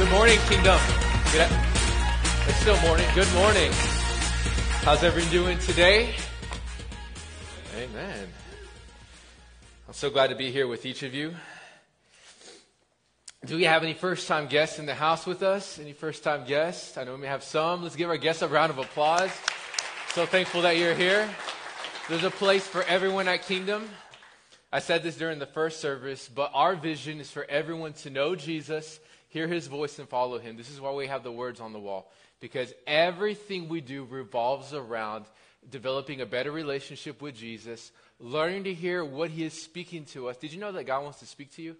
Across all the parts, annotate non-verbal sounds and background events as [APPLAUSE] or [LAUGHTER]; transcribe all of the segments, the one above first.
Good morning, Kingdom. Good, it's still morning. Good morning. How's everyone doing today? Amen. I'm so glad to be here with each of you. Do we have any first time guests in the house with us? Any first time guests? I know we have some. Let's give our guests a round of applause. So thankful that you're here. There's a place for everyone at Kingdom. I said this during the first service, but our vision is for everyone to know Jesus, hear his voice, and follow him. This is why we have the words on the wall, because everything we do revolves around developing a better relationship with Jesus, learning to hear what he is speaking to us. Did you know that God wants to speak to you?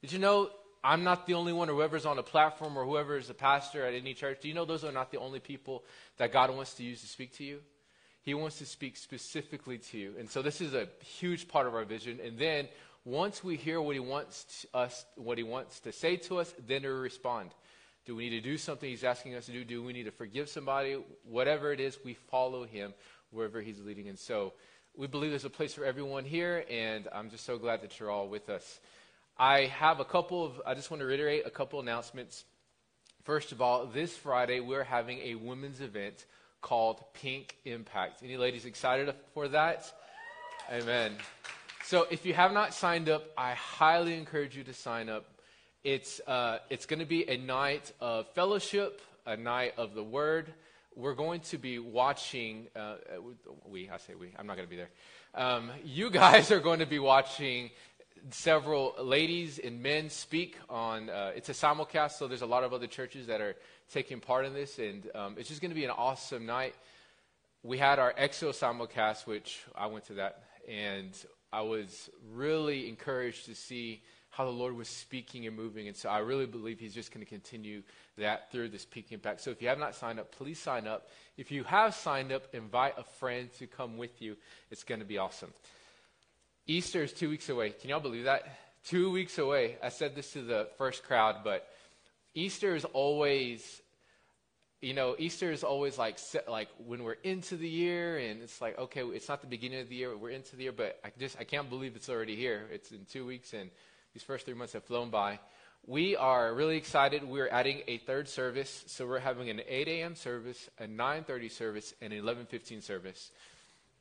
Did you know I'm not the only one, or whoever's on a platform, or whoever is a pastor at any church. Do you know those are not the only people that God wants to use to speak to you? He wants to speak specifically to you. And so this is a huge part of our vision. And then once we hear what he wants us, what he wants to say to us, then we respond. Do we need to do something he's asking us to do? Do we need to forgive somebody? Whatever it is, we follow him wherever he's leading. And so we believe there's a place for everyone here, and I'm just so glad that you're all with us. I have a couple of, I just want to reiterate a couple announcements. First of all, this Friday we're having a women's event called Pink Impact. Any ladies excited for that? Amen. So if you have not signed up, I highly encourage you to sign up. It's, uh, it's going to be a night of fellowship, a night of the word. We're going to be watching, uh, we, I say we, I'm not going to be there. Um, you guys are going to be watching several ladies and men speak on. Uh, it's a simulcast, so there's a lot of other churches that are taking part in this, and um, it's just going to be an awesome night. We had our XO simulcast, which I went to that, and I was really encouraged to see how the Lord was speaking and moving. And so I really believe He's just going to continue that through this Pink Impact. So if you have not signed up, please sign up. If you have signed up, invite a friend to come with you. It's going to be awesome. Easter is two weeks away. Can y'all believe that? Two weeks away. I said this to the first crowd, but Easter is always, you know, Easter is always like like when we're into the year, and it's like okay, it's not the beginning of the year, we're into the year, but I just I can't believe it's already here. It's in two weeks, and these first three months have flown by. We are really excited. We're adding a third service, so we're having an 8 a.m. service, a 9:30 service, and an 11:15 service.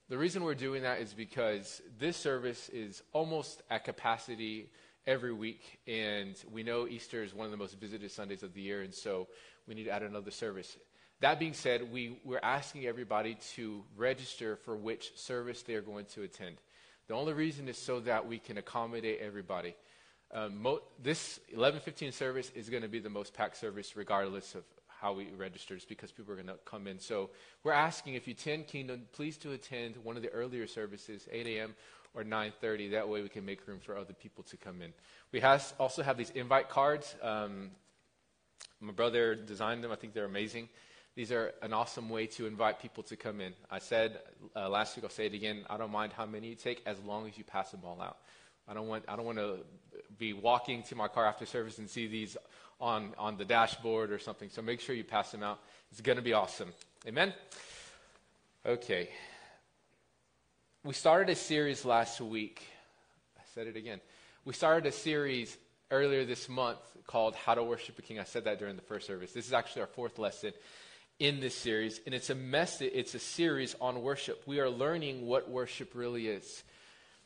The reason we're doing that is because this service is almost at capacity every week, and we know Easter is one of the most visited Sundays of the year, and so we need to add another service. That being said, we, we're asking everybody to register for which service they are going to attend. The only reason is so that we can accommodate everybody. Um, mo- this 11:15 service is going to be the most packed service, regardless of how we register is because people are going to come in. So we're asking if you attend Kingdom, please to attend one of the earlier services, 8 a.m. or 9:30. That way we can make room for other people to come in. We has, also have these invite cards. Um, my brother designed them. I think they're amazing. These are an awesome way to invite people to come in. I said uh, last week, I'll say it again. I don't mind how many you take as long as you pass them all out. I don't want I don't want to be walking to my car after service and see these on, on the dashboard or something. So make sure you pass them out. It's going to be awesome. Amen? Okay. We started a series last week. I said it again. We started a series earlier this month called How to Worship a King. I said that during the first service. This is actually our fourth lesson in this series, and it's a message, it's a series on worship. We are learning what worship really is.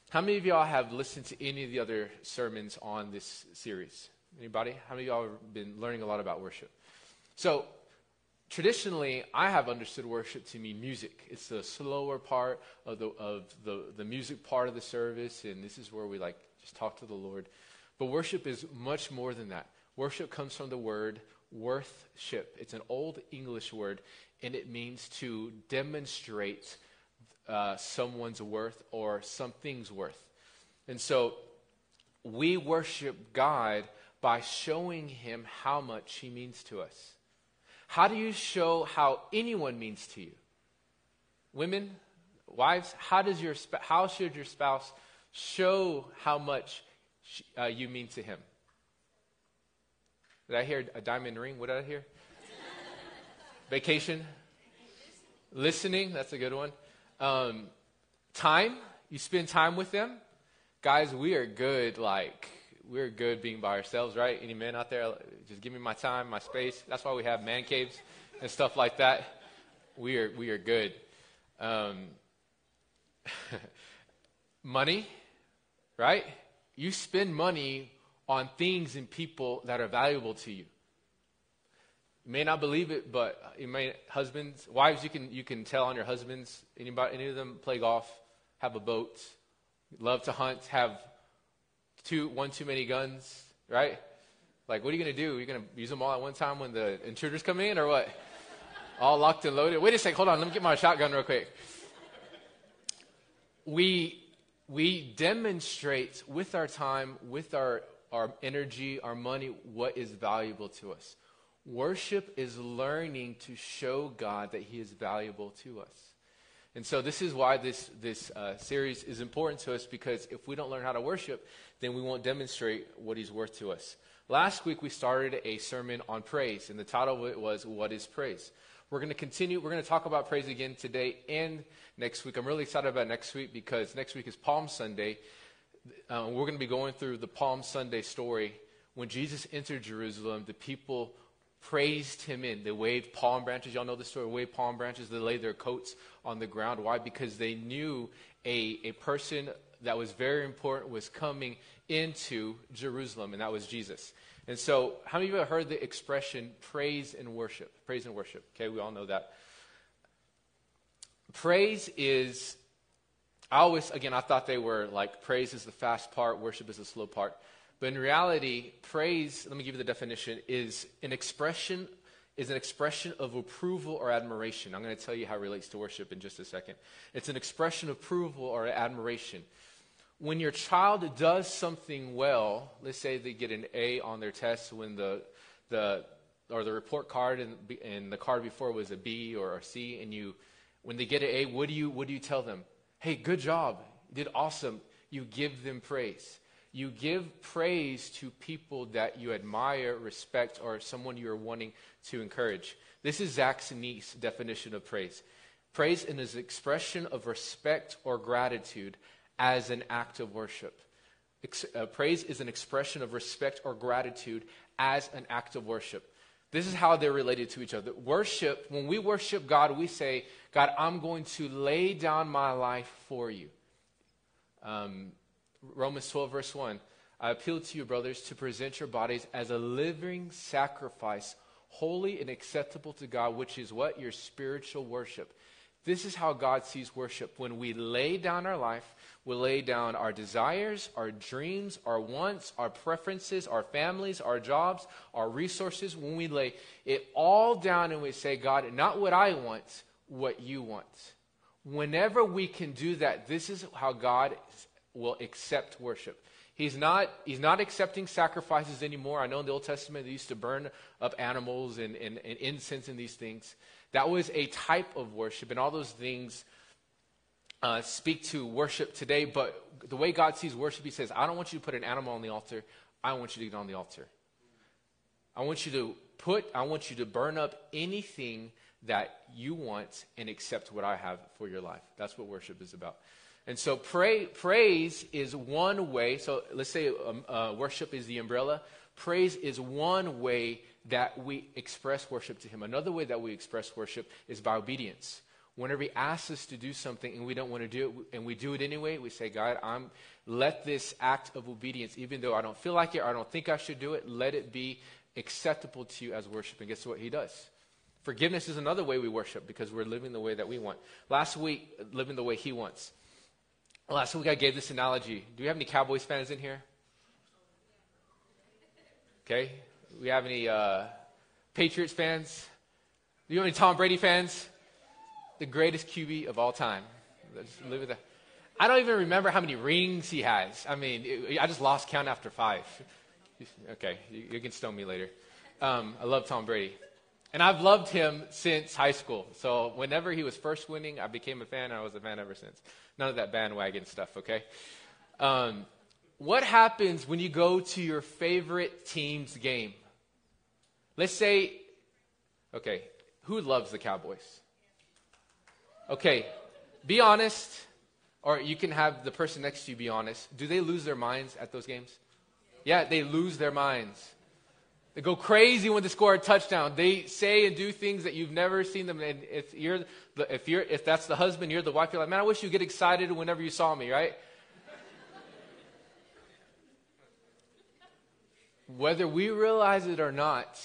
How many of y'all have listened to any of the other sermons on this series? Anybody? How many of y'all have been learning a lot about worship? So, traditionally, I have understood worship to mean music. It's the slower part of the of the, the music part of the service, and this is where we like just talk to the Lord. But worship is much more than that. Worship comes from the word worthship. It's an old English word, and it means to demonstrate uh, someone's worth or something's worth. And so we worship God by showing him how much he means to us. How do you show how anyone means to you? Women, wives, how does your how should your spouse show how much uh, you mean to him? Did I hear a diamond ring? What did I hear? Vacation, listening. That's a good one. Um, time. You spend time with them, guys. We are good. Like we're good being by ourselves, right? Any men out there, just give me my time, my space. That's why we have man caves and stuff like that. We are we are good. Um, [LAUGHS] money, right? You spend money on things and people that are valuable to you. You may not believe it, but you may husbands, wives, you can you can tell on your husbands. Anybody, any of them play golf, have a boat, love to hunt, have two one too many guns, right? Like, what are you going to do? You're going to use them all at one time when the intruders come in, or what? all locked and loaded. Wait a sec, hold on. Let me get my shotgun real quick. We we demonstrate with our time, with our our energy, our money, what is valuable to us. Worship is learning to show God that He is valuable to us. And so, this is why this, this uh, series is important to us because if we don't learn how to worship, then we won't demonstrate what He's worth to us. Last week, we started a sermon on praise, and the title of it was What is Praise? We're going to continue. We're going to talk about praise again today and next week. I'm really excited about next week because next week is Palm Sunday. Uh, we're going to be going through the Palm Sunday story. When Jesus entered Jerusalem, the people praised him in. They waved palm branches. Y'all know the story. Waved palm branches. They laid their coats on the ground. Why? Because they knew a, a person that was very important was coming into Jerusalem, and that was Jesus. And so, how many of you have heard the expression praise and worship? Praise and worship. Okay, we all know that. Praise is, I always, again, I thought they were like praise is the fast part, worship is the slow part. But in reality, praise, let me give you the definition, is an expression is an expression of approval or admiration. I'm going to tell you how it relates to worship in just a second. It's an expression of approval or admiration. When your child does something well, let's say they get an A on their test when the, the or the report card and, and the card before was a B or a C, and you, when they get an A, what do you, what do you tell them? Hey, good job. You did awesome. You give them praise. You give praise to people that you admire, respect, or someone you are wanting to encourage. This is Zach Neese's definition of praise. Praise is an expression of respect or gratitude as an act of worship. Ex- uh, praise is an expression of respect or gratitude as an act of worship. This is how they're related to each other. Worship, when we worship God, we say, God, I'm going to lay down my life for you. Um, Romans 12, verse 1. I appeal to you, brothers, to present your bodies as a living sacrifice, holy and acceptable to God, which is what? Your spiritual worship. This is how God sees worship. When we lay down our life, we lay down our desires, our dreams, our wants, our preferences, our families, our jobs, our resources. When we lay it all down and we say, God, not what I want, what you want. Whenever we can do that, this is how God will accept worship. He's not, he's not accepting sacrifices anymore. I know in the Old Testament they used to burn up animals and, and, and incense and these things. That was a type of worship, and all those things uh, speak to worship today. But the way God sees worship, He says, I don't want you to put an animal on the altar. I want you to get on the altar. I want you to put, I want you to burn up anything that you want and accept what I have for your life. That's what worship is about. And so pray, praise is one way. So let's say um, uh, worship is the umbrella. Praise is one way that we express worship to Him. Another way that we express worship is by obedience. Whenever He asks us to do something and we don't want to do it, and we do it anyway, we say, God, I'm let this act of obedience, even though I don't feel like it or I don't think I should do it, let it be acceptable to you as worship. And guess what He does? Forgiveness is another way we worship because we're living the way that we want. Last week, living the way He wants. Last week I gave this analogy. Do we have any Cowboys fans in here? Okay. We have any uh, Patriots fans? Do you have any Tom Brady fans? The greatest QB of all time. Let's live with that. I don't even remember how many rings he has. I mean, it, I just lost count after five. Okay, you, you can stone me later. Um, I love Tom Brady. And I've loved him since high school. So whenever he was first winning, I became a fan, and I was a fan ever since. None of that bandwagon stuff, okay? Um, what happens when you go to your favorite team's game? Let's say, okay, who loves the Cowboys? Okay, be honest, or you can have the person next to you be honest. Do they lose their minds at those games? Yeah, they lose their minds. They go crazy when they score a touchdown. They say and do things that you've never seen them. And if you're, the, if you're, if that's the husband, you're the wife. You're like, man, I wish you get excited whenever you saw me, right? Whether we realize it or not,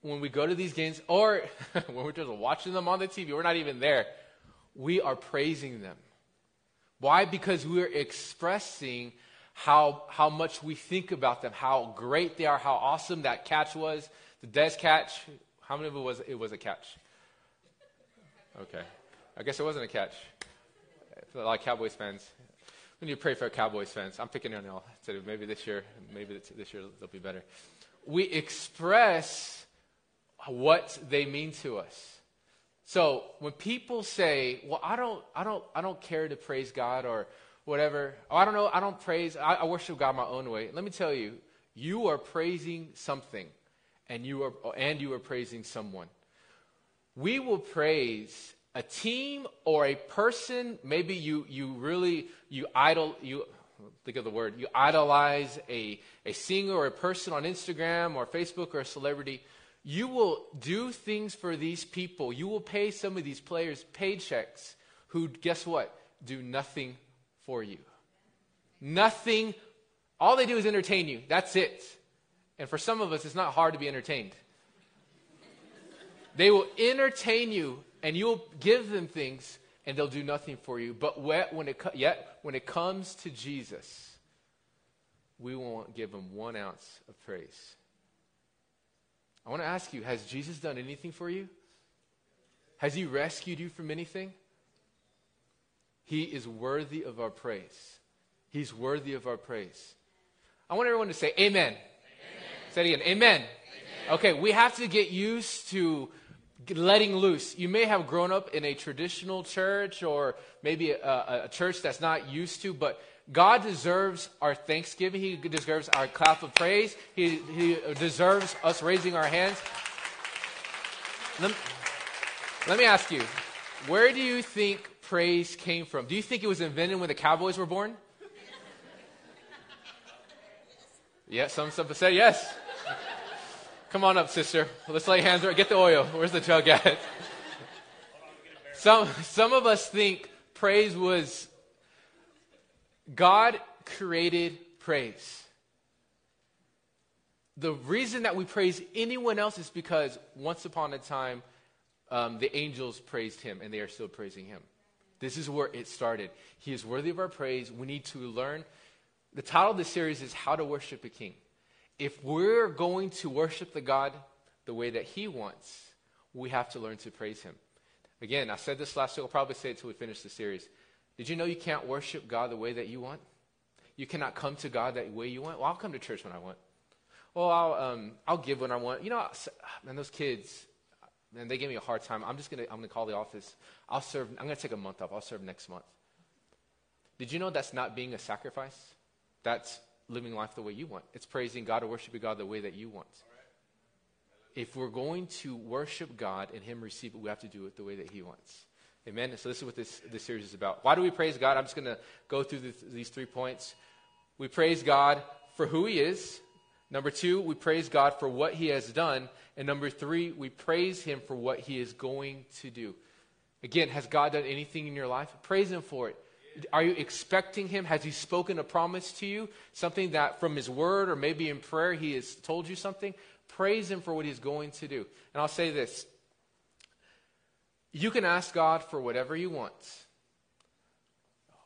when we go to these games, or [LAUGHS] when we're just watching them on the TV, we're not even there. We are praising them. Why? Because we're expressing how, how much we think about them, how great they are, how awesome that catch was. The Dez catch, how many of it was it was a catch? Okay. I guess it wasn't a catch. For A lot of Cowboys fans. Need to pray for Cowboys fans. I'm picking on y'all. Maybe this year, maybe this year they'll be better. We express what they mean to us. So when people say, "Well, I don't, I don't, I don't care to praise God," or whatever. Oh, I don't know. I don't praise. I, I worship God my own way. Let me tell you, you are praising something, and you are and you are praising someone. We will praise a team or a person. Maybe you you really you idol you think of the word you idolize a a singer or a person on Instagram or Facebook or a celebrity. You will do things for these people. You will pay some of these players paychecks who, guess what, do nothing for you. Nothing, all they do is entertain you. That's it. And for some of us, it's not hard to be entertained. They will entertain you and you'll give them things and they'll do nothing for you. But when it, yet, when it comes to Jesus, we won't give him one ounce of praise. I want to ask you has Jesus done anything for you? Has he rescued you from anything? He is worthy of our praise. He's worthy of our praise. I want everyone to say amen. amen. Say it again. Amen. amen. Okay, we have to get used to letting loose. You may have grown up in a traditional church or maybe a, a, church that's not used to, but God deserves our thanksgiving. He deserves our clap of praise. He, he deserves us raising our hands. Let, let me ask you, where do you think praise came from? Do you think it was invented when the Cowboys were born? Yeah, some some said yes. Come on up, sister. Let's lay hands Get the oil. Where's the jug at? Some some of us think praise was God created praise. The reason that we praise anyone else is because once upon a time, um, the angels praised him and they are still praising him. This is where it started. He is worthy of our praise. We need to learn. The title of the series is How to Worship a King. If we're going to worship the God the way that He wants, we have to learn to praise Him. Again, I said this last week. I'll probably say it until we finish the series. Did you know you can't worship God the way that you want? You cannot come to God that way you want. Well, I'll come to church when I want. Well, I'll um, I'll give when I want. You know, man, those kids, and they gave me a hard time. I'm just gonna I'm gonna call the office. I'll serve. I'm gonna take a month off. I'll serve next month. Did you know that's not being a sacrifice? That's living life the way you want. It's praising God or worshiping God the way that you want. If we're going to worship God and Him receive it, we have to do it the way that He wants. Amen. So this is what this this series is about. Why do we praise God? I'm just gonna go through this, these three points. We praise God for who He is. Number two, we praise God for what He has done. And number three, we praise Him for what He is going to do. Again, has God done anything in your life? Praise Him for it. Are you expecting Him? Has He spoken a promise to you? Something that from His word or maybe in prayer He has told you something? Praise Him for what He's going to do. And I'll say this you can ask God for whatever you want.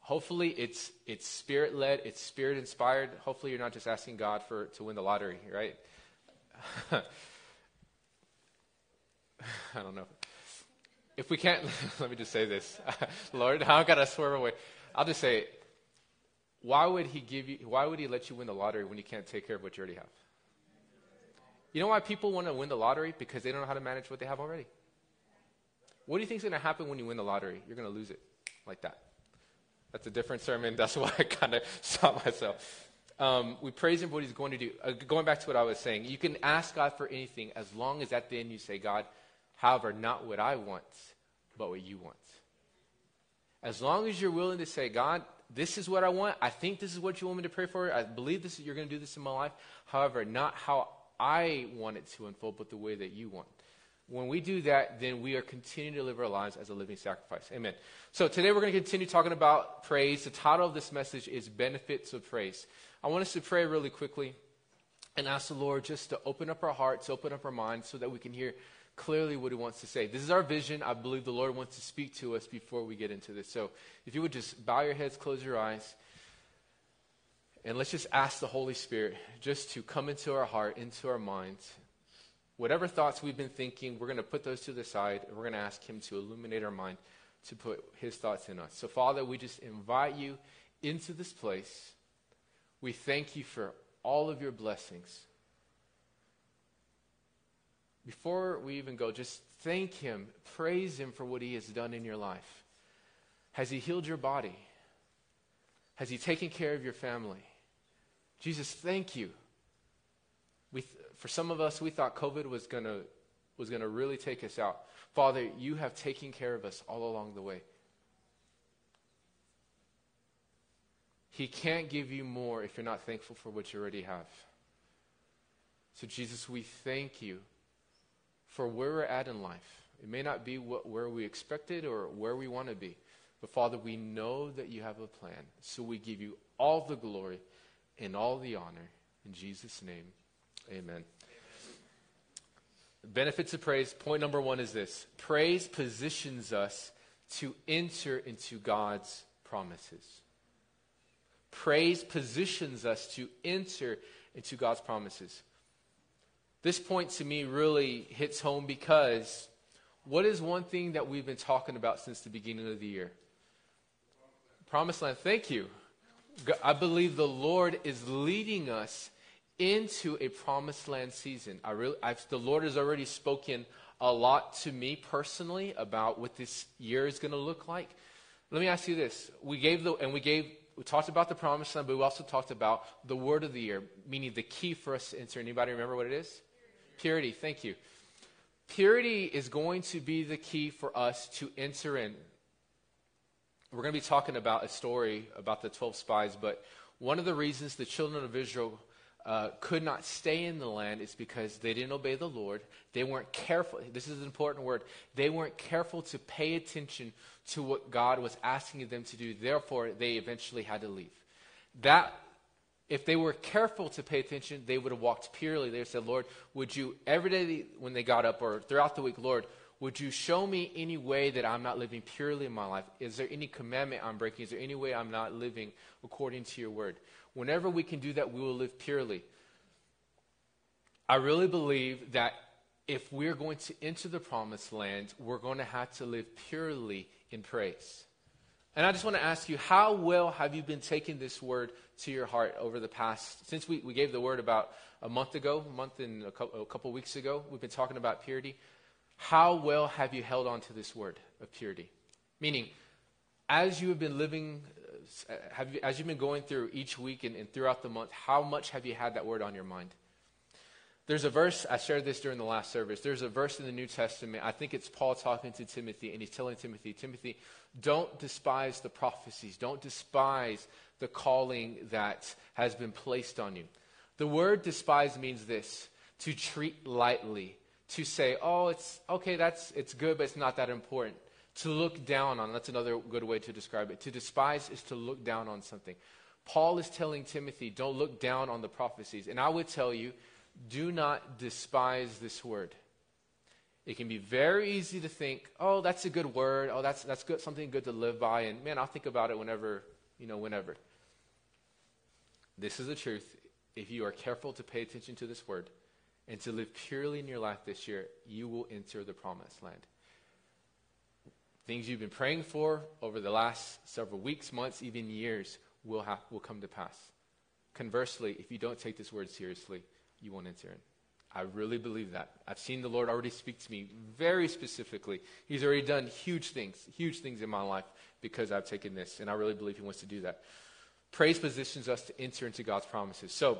Hopefully, it's, it's spirit led, it's spirit inspired. Hopefully, you're not just asking God for, to win the lottery, right? [LAUGHS] I don't know. If we can't, [LAUGHS] let me just say this. [LAUGHS] Lord, I got to swerve away. I'll just say, why would he give you, why would he let you win the lottery when you can't take care of what you already have? You know why people want to win the lottery? Because they don't know how to manage what they have already. What do you think is going to happen when you win the lottery? You're going to lose it like that. That's a different sermon. [LAUGHS] That's why I kind of stopped myself. Um, we praise him for what he's going to do. Uh, going back to what I was saying, you can ask God for anything as long as at the end you say, God, However, not what I want, but what you want. As long as you're willing to say, God, this is what I want. I think this is what you want me to pray for. I believe this you're going to do this in my life. However, not how I want it to unfold, but the way that you want. When we do that, then we are continuing to live our lives as a living sacrifice. Amen. So today we're going to continue talking about praise. The title of this message is Benefits of Praise. I want us to pray really quickly and ask the Lord just to open up our hearts, open up our minds so that we can hear clearly what he wants to say. This is our vision. I believe the Lord wants to speak to us before we get into this. So if you would just bow your heads, close your eyes, and let's just ask the Holy Spirit just to come into our heart, into our minds. Whatever thoughts we've been thinking, we're going to put those to the side, and we're going to ask him to illuminate our mind, to put his thoughts in us. So, Father, we just invite you into this place. We thank you for all of your blessings. Before we even go, just thank Him, praise Him for what He has done in your life. Has He healed your body? Has He taken care of your family? Jesus, thank you. We, for some of us, we thought COVID was going to was going to really take us out. Father, you have taken care of us all along the way. He can't give you more if you're not thankful for what you already have. So, Jesus, we thank you for where we're at in life. It may not be what, where we expected or where we want to be. But Father, we know that you have a plan. So we give you all the glory and all the honor. In Jesus' name, amen. Benefits of praise. Point number one is this praise positions us to enter into God's promises. Praise positions us to enter into God's promises. This point to me really hits home because what is one thing that we've been talking about since the beginning of the year? Promised land. Thank you. I believe the Lord is leading us into a promised land season. I really, I've, the Lord has already spoken a lot to me personally about what this year is going to look like. Let me ask you this: We gave the and we gave we talked about the promised land, but we also talked about the word of the year, meaning the key for us to enter. Anybody remember what it is? Purity, thank you. Purity is going to be the key for us to enter in. We're going to be talking about a story about the 12 spies, but one of the reasons the children of Israel uh, could not stay in the land is because they didn't obey the Lord. They weren't careful. This is an important word. They weren't careful to pay attention to what God was asking them to do. Therefore, they eventually had to leave. That if they were careful to pay attention, they would have walked purely. They said, Lord, would you, every day when they got up or throughout the week, Lord, would you show me any way that I'm not living purely in my life? Is there any commandment I'm breaking? Is there any way I'm not living according to your word? Whenever we can do that, we will live purely. I really believe that if we're going to enter the promised land, we're going to have to live purely in praise. And I just want to ask you, how well have you been taking this word to your heart over the past, since we, we gave the word about a month ago, a month and a couple, a couple weeks ago, we've been talking about purity. How well have you held on to this word of purity? Meaning, as you have been living, uh, have you, as you've been going through each week and, and throughout the month, how much have you had that word on your mind? There's a verse, I shared this during the last service. There's a verse in the New Testament. I think it's Paul talking to Timothy, and he's telling Timothy, Timothy, don't despise the prophecies. Don't despise the calling that has been placed on you. The word despise means this to treat lightly, to say, oh, it's okay, that's it's good, but it's not that important. To look down on, that's another good way to describe it. To despise is to look down on something. Paul is telling Timothy, don't look down on the prophecies. And I would tell you, do not despise this word. It can be very easy to think, oh, that's a good word. Oh, that's, that's good, something good to live by. And man, I'll think about it whenever, you know, whenever. This is the truth. If you are careful to pay attention to this word and to live purely in your life this year, you will enter the promised land. Things you've been praying for over the last several weeks, months, even years will, have, will come to pass. Conversely, if you don't take this word seriously, you won't enter in. I really believe that. I've seen the Lord already speak to me very specifically. He's already done huge things, huge things in my life because I've taken this, and I really believe He wants to do that. Praise positions us to enter into God's promises. So,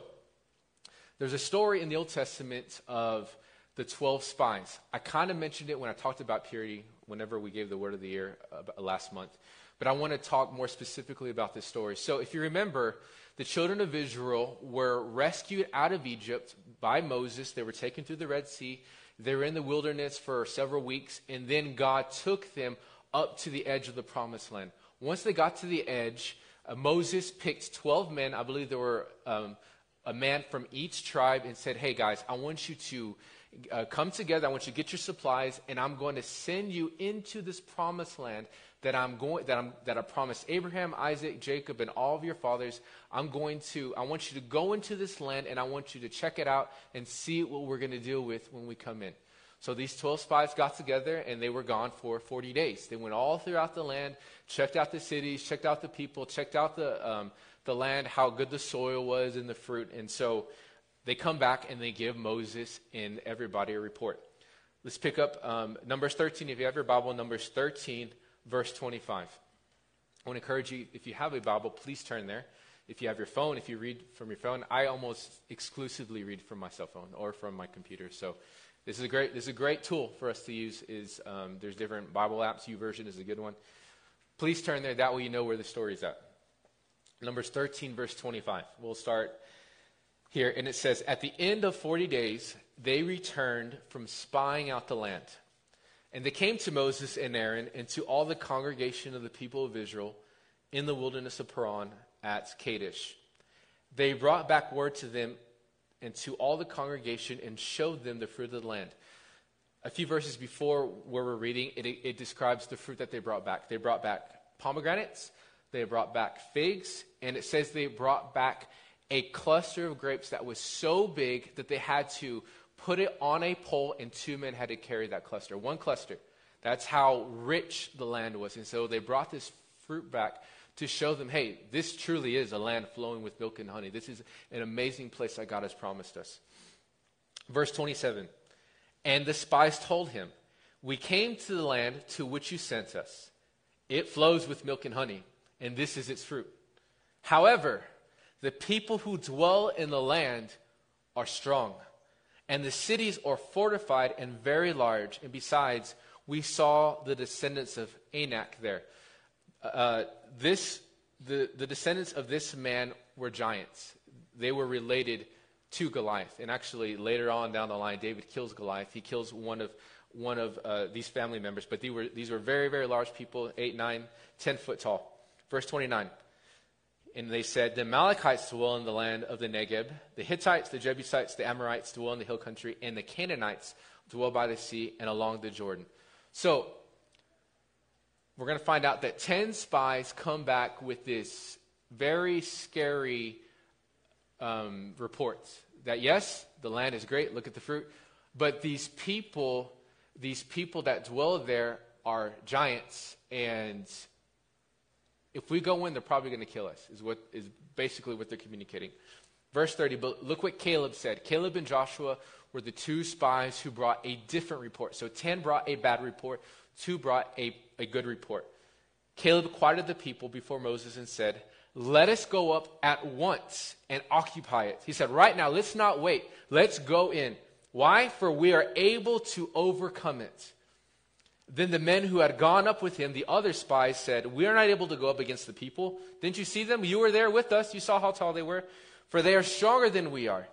there's a story in the Old Testament of the 12 spies. I kind of mentioned it when I talked about purity whenever we gave the word of the year uh, last month. but I want to talk more specifically about this story. So, if you remember, the children of Israel were rescued out of Egypt by Moses. They were taken through the Red Sea. They were in the wilderness for several weeks, and then God took them up to the edge of the promised land. Once they got to the edge, uh, Moses picked 12 men. I believe there were um, a man from each tribe and said, Hey, guys, I want you to uh, come together. I want you to get your supplies, and I'm going to send you into this promised land that I'm going that I'm that I promised Abraham, Isaac, Jacob, and all of your fathers. I'm going to I want you to go into this land and I want you to check it out and see what we're going to deal with when we come in. So these 12 spies got together and they were gone for 40 days. They went all throughout the land, checked out the cities, checked out the people, checked out the um, the land, how good the soil was and the fruit. And so they come back and they give Moses and everybody a report. Let's pick up um, Numbers 13. If you have your Bible, Numbers 13 verse 25. I want to encourage you, if you have a Bible, please turn there. If you have your phone, if you read from your phone, I almost exclusively read from my cell phone or from my computer. So this is a great, this is a great tool for us to use. Is um, There's different Bible apps. YouVersion is a good one. Please turn there. That way you know where the story is at. Numbers 13, verse 25. We'll start here. And it says, At the end of 40 days, they returned from spying out the land. And they came to Moses and Aaron and to all the congregation of the people of Israel in the wilderness of Paran at Kadesh. They brought back word to them and to all the congregation and showed them the fruit of the land. A few verses before where we're reading, it, it describes the fruit that they brought back. They brought back pomegranates, they brought back figs, and it says they brought back a cluster of grapes that was so big that they had to put it on a pole, and two men had to carry that cluster. One cluster. That's how rich the land was. And so they brought this fruit back to show them hey, this truly is a land flowing with milk and honey. This is an amazing place that God has promised us. Verse 27 And the spies told him, We came to the land to which you sent us. It flows with milk and honey, and this is its fruit. However, the people who dwell in the land are strong and the cities are fortified and very large. And besides, we saw the descendants of Anak there. Uh, this, the, the descendants of this man were giants. They were related to Goliath. And actually, later on down the line, David kills Goliath. He kills one of, one of uh, these family members. But these were, these were very, very large people, 8, 9, 10 foot tall. Verse 29. And they said, The Amalekites dwell in the land of the Negeb, the Hittites, the Jebusites, the Amorites dwell in the hill country, and the Canaanites dwell by the sea and along the Jordan. So, we're going to find out that 10 spies come back with this very scary um, reports that yes, the land is great, look at the fruit, but these people, these people that dwell there are giants and if we go in, they're probably going to kill us, is, what, is basically what they're communicating. Verse 30, but look what Caleb said. Caleb and Joshua were the two spies who brought a different report. So 10 brought a bad report, 2 brought a, a good report. Caleb quieted the people before Moses and said, Let us go up at once and occupy it. He said, Right now, let's not wait. Let's go in. Why? For we are able to overcome it. Then the men who had gone up with him, the other spies, said, We are not able to go up against the people. Didn't you see them? You were there with us. You saw how tall they were. For they are stronger than we are.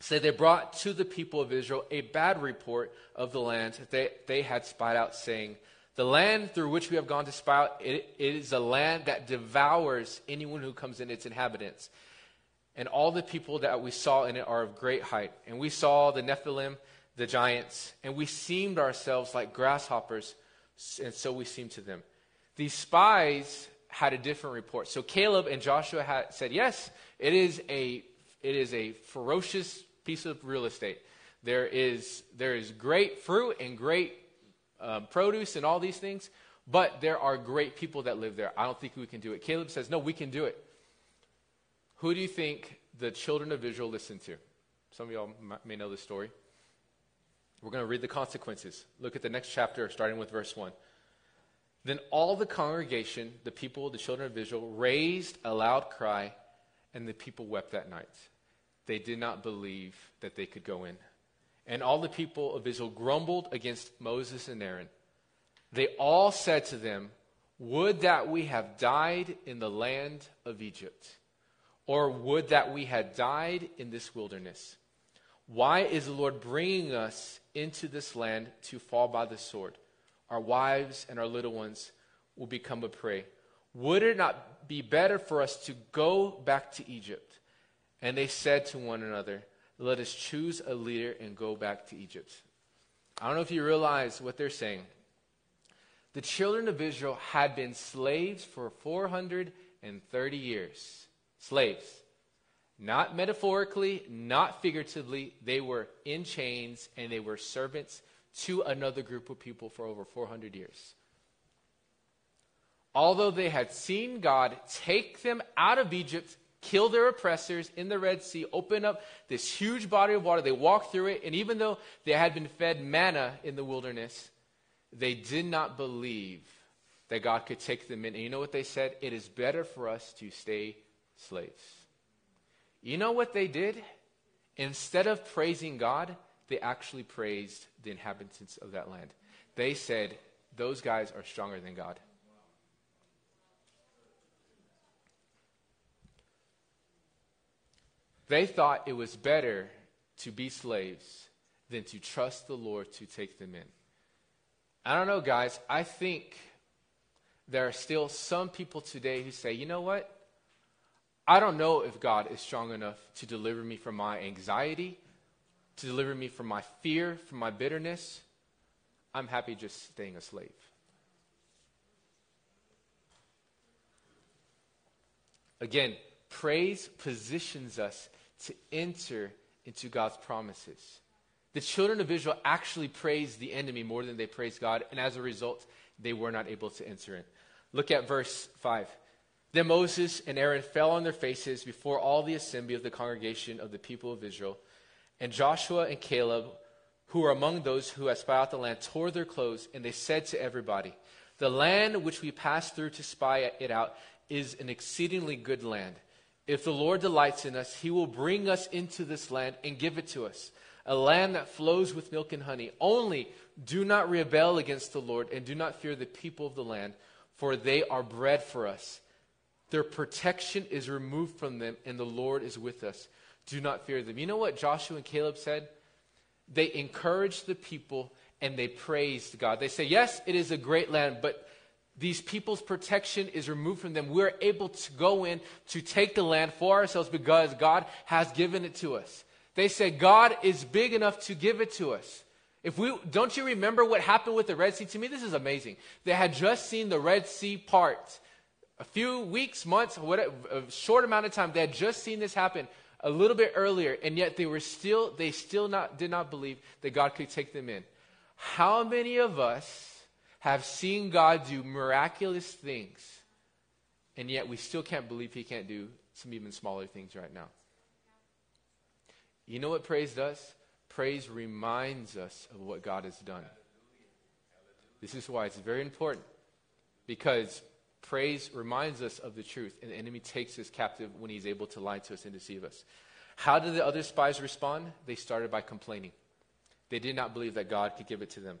So they brought to the people of Israel a bad report of the land that they, they had spied out, saying, The land through which we have gone to spy out, it, it is a land that devours anyone who comes in its inhabitants. And all the people that we saw in it are of great height. And we saw the Nephilim the giants, and we seemed ourselves like grasshoppers, and so we seemed to them. These spies had a different report. So Caleb and Joshua had said, Yes, it is a, it is a ferocious piece of real estate. There is, there is great fruit and great um, produce and all these things, but there are great people that live there. I don't think we can do it. Caleb says, No, we can do it. Who do you think the children of Israel listened to? Some of y'all may know this story. We're going to read the consequences. Look at the next chapter, starting with verse 1. Then all the congregation, the people, the children of Israel, raised a loud cry, and the people wept that night. They did not believe that they could go in. And all the people of Israel grumbled against Moses and Aaron. They all said to them, Would that we have died in the land of Egypt, or would that we had died in this wilderness. Why is the Lord bringing us into this land to fall by the sword? Our wives and our little ones will become a prey. Would it not be better for us to go back to Egypt? And they said to one another, Let us choose a leader and go back to Egypt. I don't know if you realize what they're saying. The children of Israel had been slaves for 430 years. Slaves. Not metaphorically, not figuratively. They were in chains and they were servants to another group of people for over 400 years. Although they had seen God take them out of Egypt, kill their oppressors in the Red Sea, open up this huge body of water, they walked through it, and even though they had been fed manna in the wilderness, they did not believe that God could take them in. And you know what they said? It is better for us to stay slaves. You know what they did? Instead of praising God, they actually praised the inhabitants of that land. They said, Those guys are stronger than God. They thought it was better to be slaves than to trust the Lord to take them in. I don't know, guys. I think there are still some people today who say, you know what? I don't know if God is strong enough to deliver me from my anxiety, to deliver me from my fear, from my bitterness. I'm happy just staying a slave. Again, praise positions us to enter into God's promises. The children of Israel actually praised the enemy more than they praised God, and as a result, they were not able to enter in. Look at verse 5. Then Moses and Aaron fell on their faces before all the assembly of the congregation of the people of Israel. And Joshua and Caleb, who were among those who had spied out the land, tore their clothes, and they said to everybody, The land which we passed through to spy it out is an exceedingly good land. If the Lord delights in us, he will bring us into this land and give it to us a land that flows with milk and honey. Only do not rebel against the Lord and do not fear the people of the land, for they are bread for us. Their protection is removed from them, and the Lord is with us. Do not fear them. You know what Joshua and Caleb said? They encouraged the people and they praised God. They say, Yes, it is a great land, but these people's protection is removed from them. We're able to go in to take the land for ourselves because God has given it to us. They said, God is big enough to give it to us. If we don't you remember what happened with the Red Sea? To me, this is amazing. They had just seen the Red Sea part. A few weeks, months, whatever, a short amount of time, they had just seen this happen a little bit earlier, and yet they were still, they still not did not believe that God could take them in. How many of us have seen God do miraculous things, and yet we still can't believe He can't do some even smaller things right now? You know what praise does? Praise reminds us of what God has done. This is why it's very important because praise reminds us of the truth, and the enemy takes us captive when he's able to lie to us and deceive us. How did the other spies respond? They started by complaining. They did not believe that God could give it to them.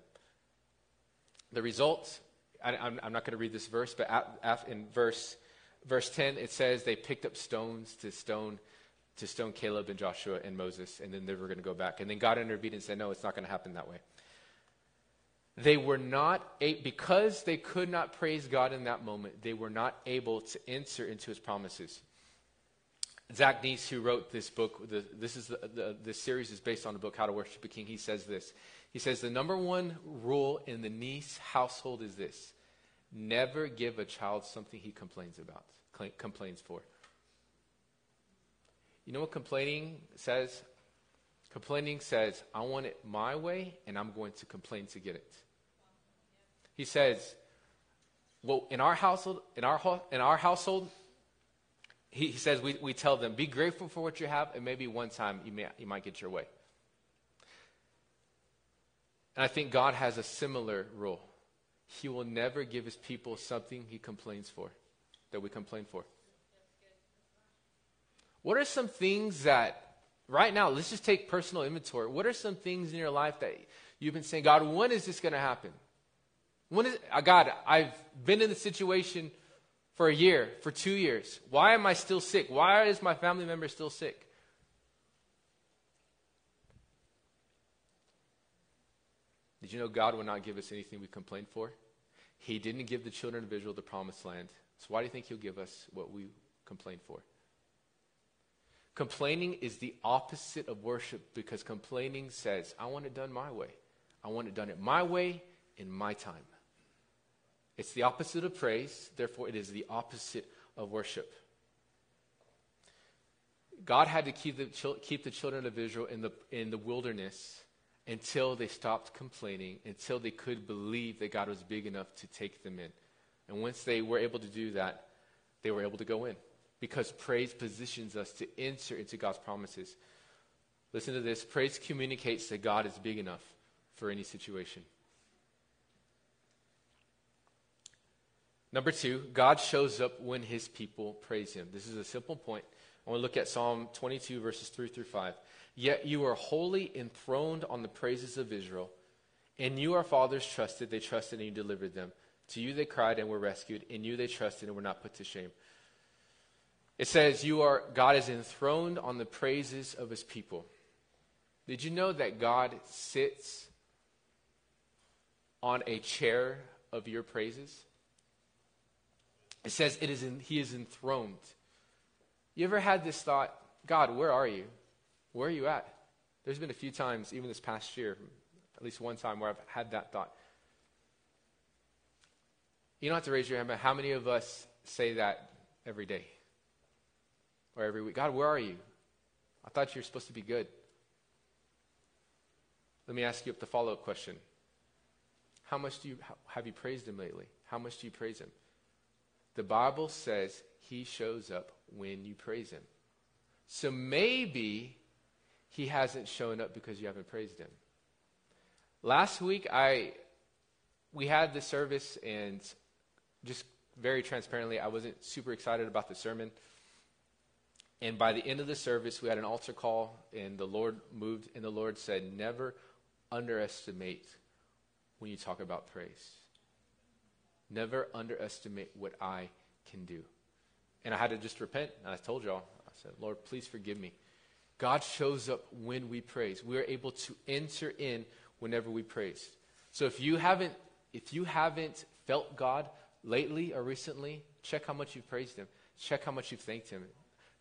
The result, I, am not going to read this verse, but in verse, verse 10, it says they picked up stones to stone to stone Caleb and Joshua and Moses, and then they were going to go back. And then God intervened and said, No, it's not going to happen that way. They were not, a- because they could not praise God in that moment, they were not able to enter into his promises. Zach Neese, who wrote this book, the, this is the, the, the series is based on the book How to Worship a King. He says this. He says the number one rule in the Neese household is this: never give a child something he complains about, complains for. You know what complaining says? Complaining says, I want it my way, and I'm going to complain to get it. He says, well, in our household, in our, in our household, he, says we, we tell them, be grateful for what you have, and maybe one time you, may, you might get your way. And I think God has a similar rule. He will never give his people something he complains for, that we complain for. What are some things that, right now, let's just take personal inventory. What are some things in your life that you've been saying, God, when is this going to happen? When is, uh, God, I've been in the situation for a year, for two years. Why am I still sick? Why is my family member still sick? Did you know God will not give us anything we complain for? He didn't give the children of Israel the promised land. So why do you think He'll give us what we complain for? Complaining is the opposite of worship because complaining says, I want it done my way. I want it done it my way in my time. It's the opposite of praise, therefore, it is the opposite of worship. God had to keep the, keep the children of Israel in the, in the wilderness until they stopped complaining, until they could believe that God was big enough to take them in. And once they were able to do that, they were able to go in because praise positions us to enter into God's promises. Listen to this praise communicates that God is big enough for any situation. Number two, God shows up when his people praise him. This is a simple point. I want to look at Psalm 22, verses 3 through 5. Yet you are holy enthroned on the praises of Israel. and you our fathers trusted, they trusted, and you delivered them. To you they cried and were rescued. In you they trusted and were not put to shame. It says, You are God is enthroned on the praises of his people. Did you know that God sits on a chair of your praises? It says it is in, he is enthroned. You ever had this thought, God, where are you? Where are you at? There's been a few times, even this past year, at least one time, where I've had that thought. You don't have to raise your hand, but how many of us say that every day or every week? God, where are you? I thought you were supposed to be good. Let me ask you up the follow up question How much do you have you praised him lately? How much do you praise him? The Bible says he shows up when you praise him. So maybe he hasn't shown up because you haven't praised him. Last week I we had the service and just very transparently I wasn't super excited about the sermon. And by the end of the service we had an altar call and the Lord moved and the Lord said never underestimate when you talk about praise. Never underestimate what I can do. And I had to just repent. And I told y'all, I said, Lord, please forgive me. God shows up when we praise. We are able to enter in whenever we praise. So if you haven't, if you haven't felt God lately or recently, check how much you've praised Him. Check how much you've thanked Him.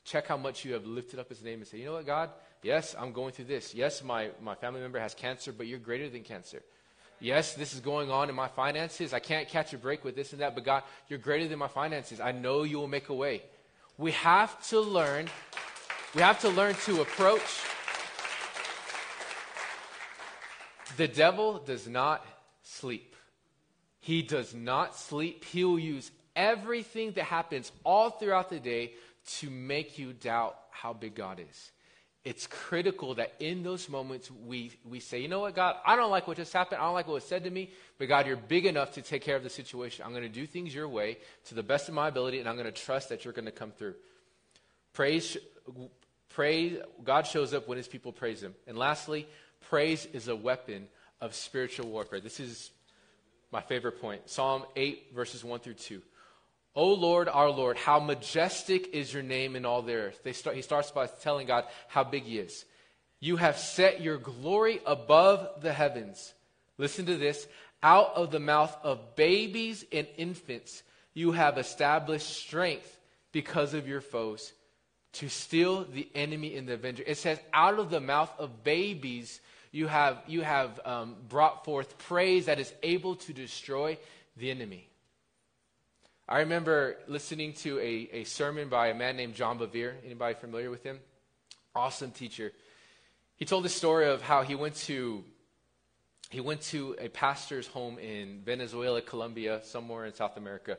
Check how much you have lifted up His name and say, you know what, God? Yes, I'm going through this. Yes, my, my family member has cancer, but you're greater than cancer. Yes, this is going on in my finances. I can't catch a break with this and that, but God, you're greater than my finances. I know you will make a way. We have to learn we have to learn to approach. The devil does not sleep. He does not sleep. He will use everything that happens all throughout the day to make you doubt how big God is. It's critical that in those moments we, we say, you know what, God, I don't like what just happened. I don't like what was said to me, but God, you're big enough to take care of the situation. I'm going to do things your way to the best of my ability, and I'm going to trust that you're going to come through. Praise, Praise, God shows up when his people praise him. And lastly, praise is a weapon of spiritual warfare. This is my favorite point. Psalm 8, verses 1 through 2. O Lord, our Lord, how majestic is your name in all the earth. Start, he starts by telling God how big he is. You have set your glory above the heavens. Listen to this. Out of the mouth of babies and infants, you have established strength because of your foes to steal the enemy and the avenger. It says, out of the mouth of babies, you have, you have um, brought forth praise that is able to destroy the enemy. I remember listening to a, a sermon by a man named John Bevere. Anybody familiar with him? Awesome teacher. He told the story of how he went to he went to a pastor's home in Venezuela, Colombia, somewhere in South America.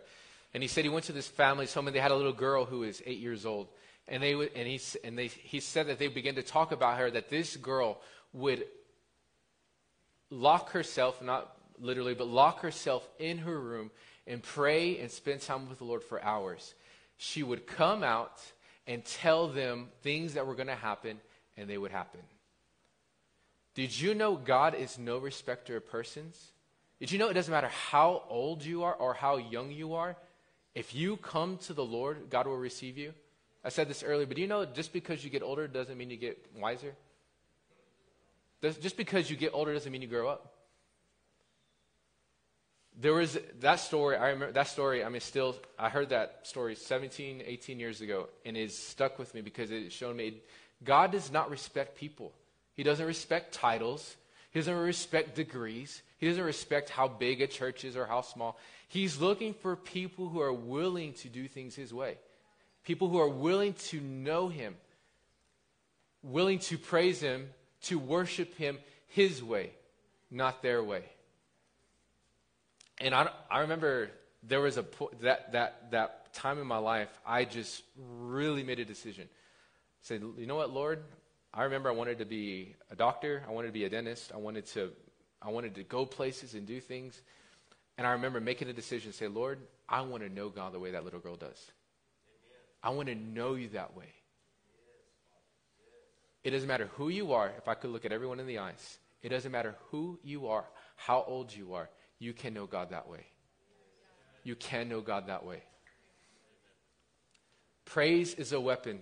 And he said he went to this family's home and they had a little girl who was eight years old. And, they and, he, and they, he said that they began to talk about her, that this girl would lock herself, not literally, but lock herself in her room and pray and spend time with the Lord for hours. She would come out and tell them things that were going to happen, and they would happen. Did you know God is no respecter of persons? Did you know it doesn't matter how old you are or how young you are? If you come to the Lord, God will receive you. I said this earlier, but do you know just because you get older doesn't mean you get wiser? Just because you get older doesn't mean you grow up. There was that story, I remember that story, I mean, still, I heard that story 17, 18 years ago, and it stuck with me because it showed me God does not respect people. He doesn't respect titles. He doesn't respect degrees. He doesn't respect how big a church is or how small. He's looking for people who are willing to do things His way, people who are willing to know Him, willing to praise Him, to worship Him His way, not their way. And I, I remember there was a that that that time in my life I just really made a decision. Said, you know what, Lord, I remember I wanted to be a doctor. I wanted to be a dentist. I wanted to, I wanted to go places and do things. And I remember making a decision, say, Lord, I want to know God the way that little girl does. Amen. I want to know you that way. It doesn't matter who you are, if I could look at everyone in the eyes. It doesn't matter who you are, how old you are, you can know God that way. You can know God that way. Praise is a weapon.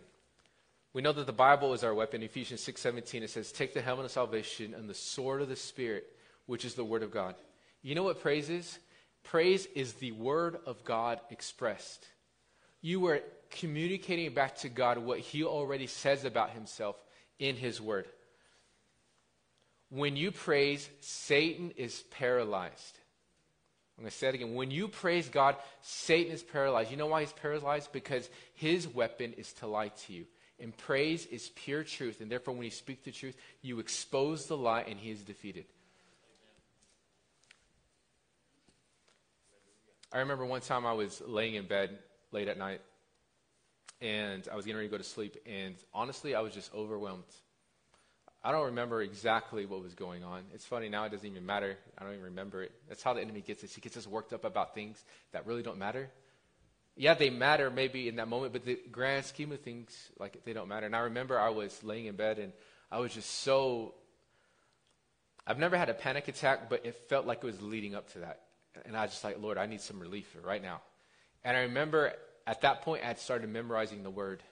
We know that the Bible is our weapon. Ephesians 6:17 it says, "Take the helmet of salvation and the sword of the spirit, which is the word of God." You know what praise is? Praise is the word of God expressed. You are communicating back to God what he already says about himself in his word. When you praise, Satan is paralyzed. I'm going to say it again. When you praise God, Satan is paralyzed. You know why he's paralyzed? Because his weapon is to lie to you. And praise is pure truth. And therefore, when you speak the truth, you expose the lie and he is defeated. I remember one time I was laying in bed late at night and I was getting ready to go to sleep. And honestly, I was just overwhelmed. I don't remember exactly what was going on. It's funny now; it doesn't even matter. I don't even remember it. That's how the enemy gets us. He gets us worked up about things that really don't matter yeah, they matter maybe in that moment, but the grand scheme of things, like they don't matter. And I remember I was laying in bed and I was just so. I've never had a panic attack, but it felt like it was leading up to that. And I was just like, Lord, I need some relief right now. And I remember at that point, I had started memorizing the word.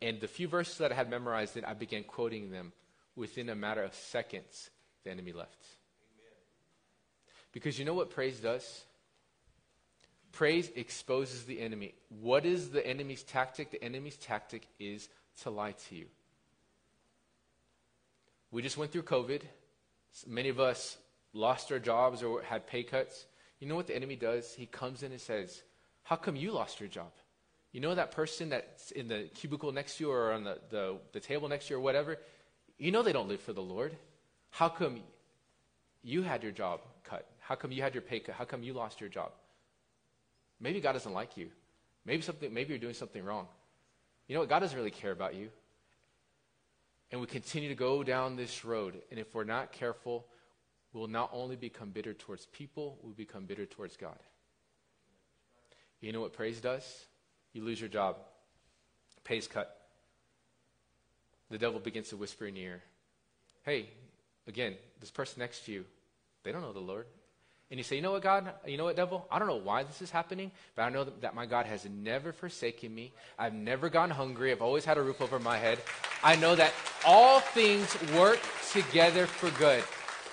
And the few verses that I had memorized, then I began quoting them. Within a matter of seconds, the enemy left. Because you know what praise does? Praise exposes the enemy. What is the enemy's tactic? The enemy's tactic is to lie to you. We just went through COVID. Many of us lost our jobs or had pay cuts. You know what the enemy does? He comes in and says, How come you lost your job? You know that person that's in the cubicle next to you or on the, the, the table next to you or whatever? You know they don't live for the Lord. How come you had your job cut? How come you had your pay cut? How come you lost your job? Maybe God doesn't like you. Maybe something maybe you're doing something wrong. You know what? God doesn't really care about you. And we continue to go down this road, and if we're not careful, we'll not only become bitter towards people, we'll become bitter towards God. You know what praise does? You lose your job. Pay's cut. The devil begins to whisper in your ear. Hey, again, this person next to you, they don't know the Lord. And you say, you know what, God? You know what, devil? I don't know why this is happening, but I know that my God has never forsaken me. I've never gone hungry. I've always had a roof over my head. I know that all things work together for good.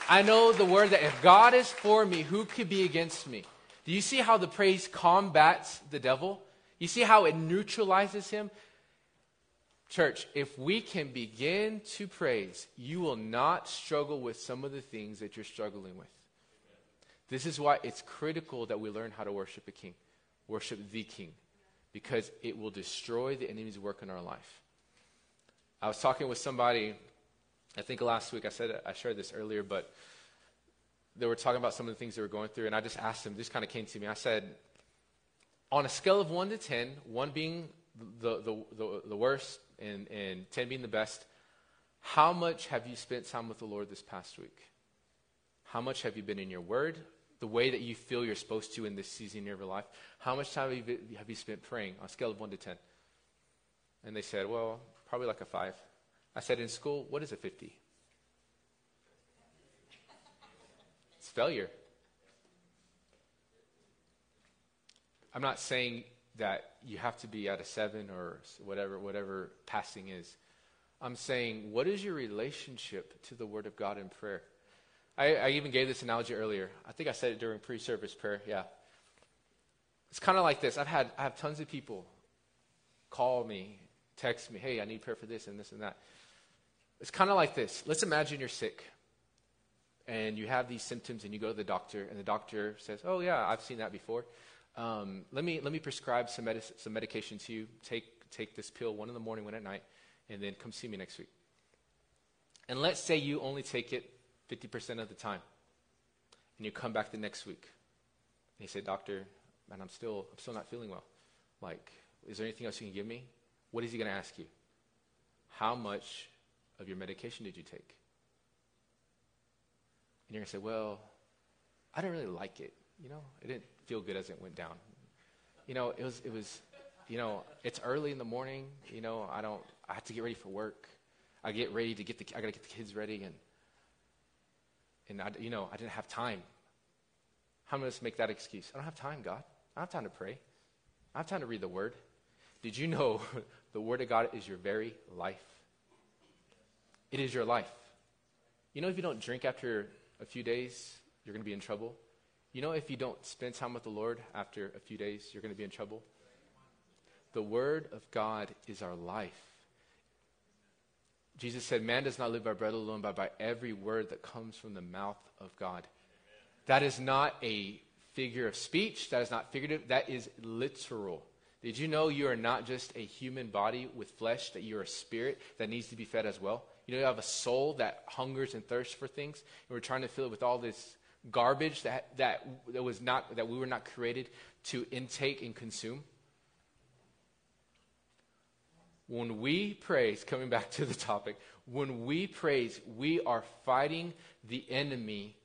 I know the word that if God is for me, who could be against me? Do you see how the praise combats the devil? You see how it neutralizes him? Church, if we can begin to praise, you will not struggle with some of the things that you're struggling with. This is why it's critical that we learn how to worship a king, worship the king, because it will destroy the enemy's work in our life. I was talking with somebody, I think last week, I said I shared this earlier, but they were talking about some of the things they were going through, and I just asked them, this kind of came to me. I said, on a scale of 1 to 10, 1 being the, the, the, the worst and, and 10 being the best, how much have you spent time with the Lord this past week? How much have you been in your word? the way that you feel you're supposed to in this season of your life, how much time have you, have you spent praying on a scale of 1 to 10? And they said, well, probably like a 5. I said, in school, what is a 50? It's failure. I'm not saying that you have to be at a seven or whatever, whatever passing is. I'm saying, what is your relationship to the Word of God in prayer? I, I even gave this analogy earlier. I think I said it during pre service prayer. Yeah. It's kind of like this. I've had I have tons of people call me, text me, hey, I need prayer for this and this and that. It's kind of like this. Let's imagine you're sick and you have these symptoms and you go to the doctor and the doctor says, oh, yeah, I've seen that before. Um, let, me, let me prescribe some, medis- some medication to you. Take, take this pill one in the morning, one at night, and then come see me next week. And let's say you only take it 50% of the time. And you come back the next week. And you say, Doctor, man, I'm still, I'm still not feeling well. Like, is there anything else you can give me? What is he going to ask you? How much of your medication did you take? And you're going to say, well, I didn't really like it. You know, it didn't feel good as it went down. You know, it was, it was, you know, it's early in the morning. You know, I don't, I have to get ready for work. I get ready to get the, I got to get the kids ready. And, and I, you know, I didn't have time. How many of us make that excuse? I don't have time, God. I don't have time to pray. I have time to read the Word. Did you know [LAUGHS] the Word of God is your very life? It is your life. You know, if you don't drink after a few days, you're going to be in trouble. You know, if you don't spend time with the Lord after a few days, you're going to be in trouble. The Word of God is our life. Jesus said, Man does not live by bread alone, but by every word that comes from the mouth of God. That is not a figure of speech. That is not figurative. That is literal. Did you know you are not just a human body with flesh, that you're a spirit that needs to be fed as well? You know, you have a soul that hungers and thirsts for things, and we're trying to fill it with all this garbage that, that, that, was not, that we were not created to intake and consume. When we praise, coming back to the topic, when we praise, we are fighting the enemy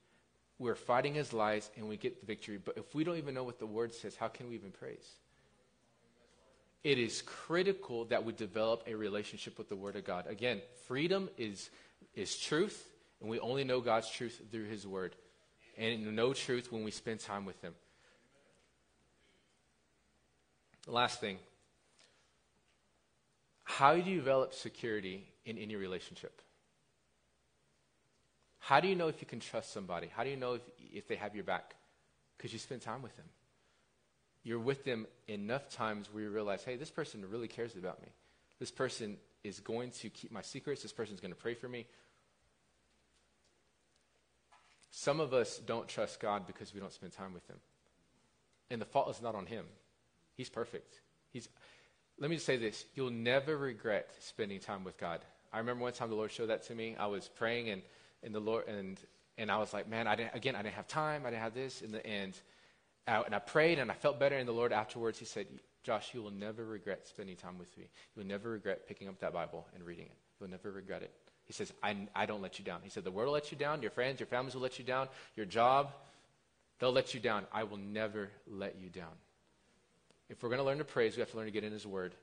we're fighting his lies and we get the victory. But if we don't even know what the word says, how can we even praise? It is critical that we develop a relationship with the word of God. Again, freedom is, is truth, and we only know God's truth through his word. And know truth when we spend time with him. The last thing how do you develop security in any relationship? How do you know if you can trust somebody? How do you know if, if they have your back? Because you spend time with them. You're with them enough times where you realize, hey, this person really cares about me. This person is going to keep my secrets. This person is going to pray for me. Some of us don't trust God because we don't spend time with Him. And the fault is not on Him. He's perfect. He's, let me just say this you'll never regret spending time with God. I remember one time the Lord showed that to me. I was praying and and the Lord and and I was like, man, I didn't again, I didn't have time, I didn't have this in the end. and I prayed and I felt better. And the Lord afterwards, He said, Josh, you will never regret spending time with me. You will never regret picking up that Bible and reading it. You'll never regret it. He says, I, I don't let you down. He said, the world will let you down. Your friends, your families will let you down. Your job, they'll let you down. I will never let you down. If we're going to learn to praise, we have to learn to get in His Word.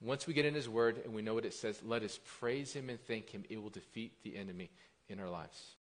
Once we get in His Word and we know what it says, let us praise Him and thank Him. It will defeat the enemy in our lives.